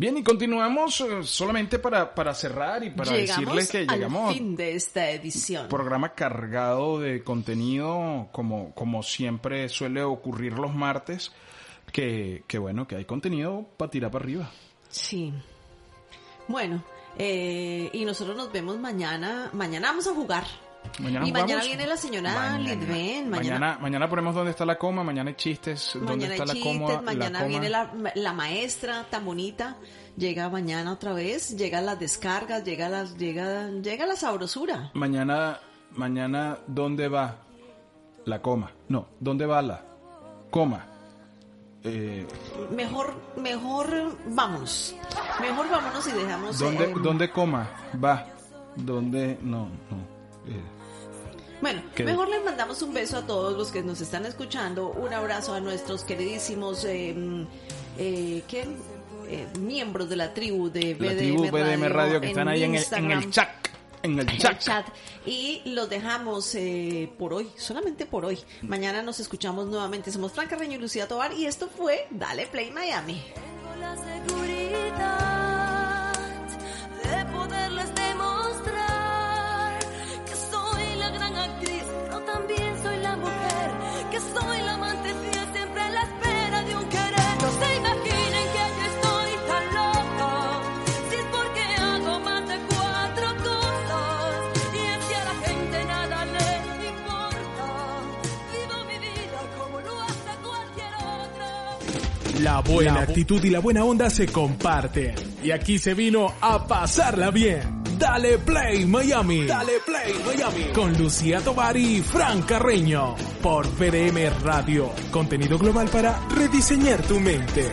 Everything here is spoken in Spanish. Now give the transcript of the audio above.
Bien, y continuamos eh, solamente para, para cerrar y para decirles que llegamos al fin de esta edición. Programa cargado de contenido, como, como siempre suele ocurrir los martes, que, que bueno, que hay contenido para tirar para arriba. Sí. Bueno, eh, y nosotros nos vemos mañana. Mañana vamos a jugar. Mañana y mañana viene la señora Lidven. Mañana, mañana, ponemos dónde está la coma, mañana hay chistes, dónde está la coma. Mañana viene la, la, maestra tan bonita, llega mañana otra vez, llega las descargas, llega las, llega, llega la sabrosura. Mañana, mañana, ¿dónde va la coma? No, ¿dónde va la coma? Eh, mejor, mejor vamos. Mejor vámonos y dejamos. ¿Dónde, eh, ¿dónde coma? Va. ¿Dónde? No, no. Eh, bueno, mejor les mandamos un beso a todos los que nos están escuchando, un abrazo a nuestros queridísimos eh, eh, miembros de la tribu de BDM, Radio, que están ahí en el, en el, chat. En el chat. Y los dejamos eh, por hoy, solamente por hoy. Mañana nos escuchamos nuevamente. Somos Franca Reño y Lucía Tobar y esto fue Dale Play Miami. Tengo la seguridad La buena actitud y la buena onda se comparten. Y aquí se vino a pasarla bien. Dale Play Miami. Dale Play Miami. Con Lucía Tovar y Fran Carreño. Por PDM Radio. Contenido global para rediseñar tu mente.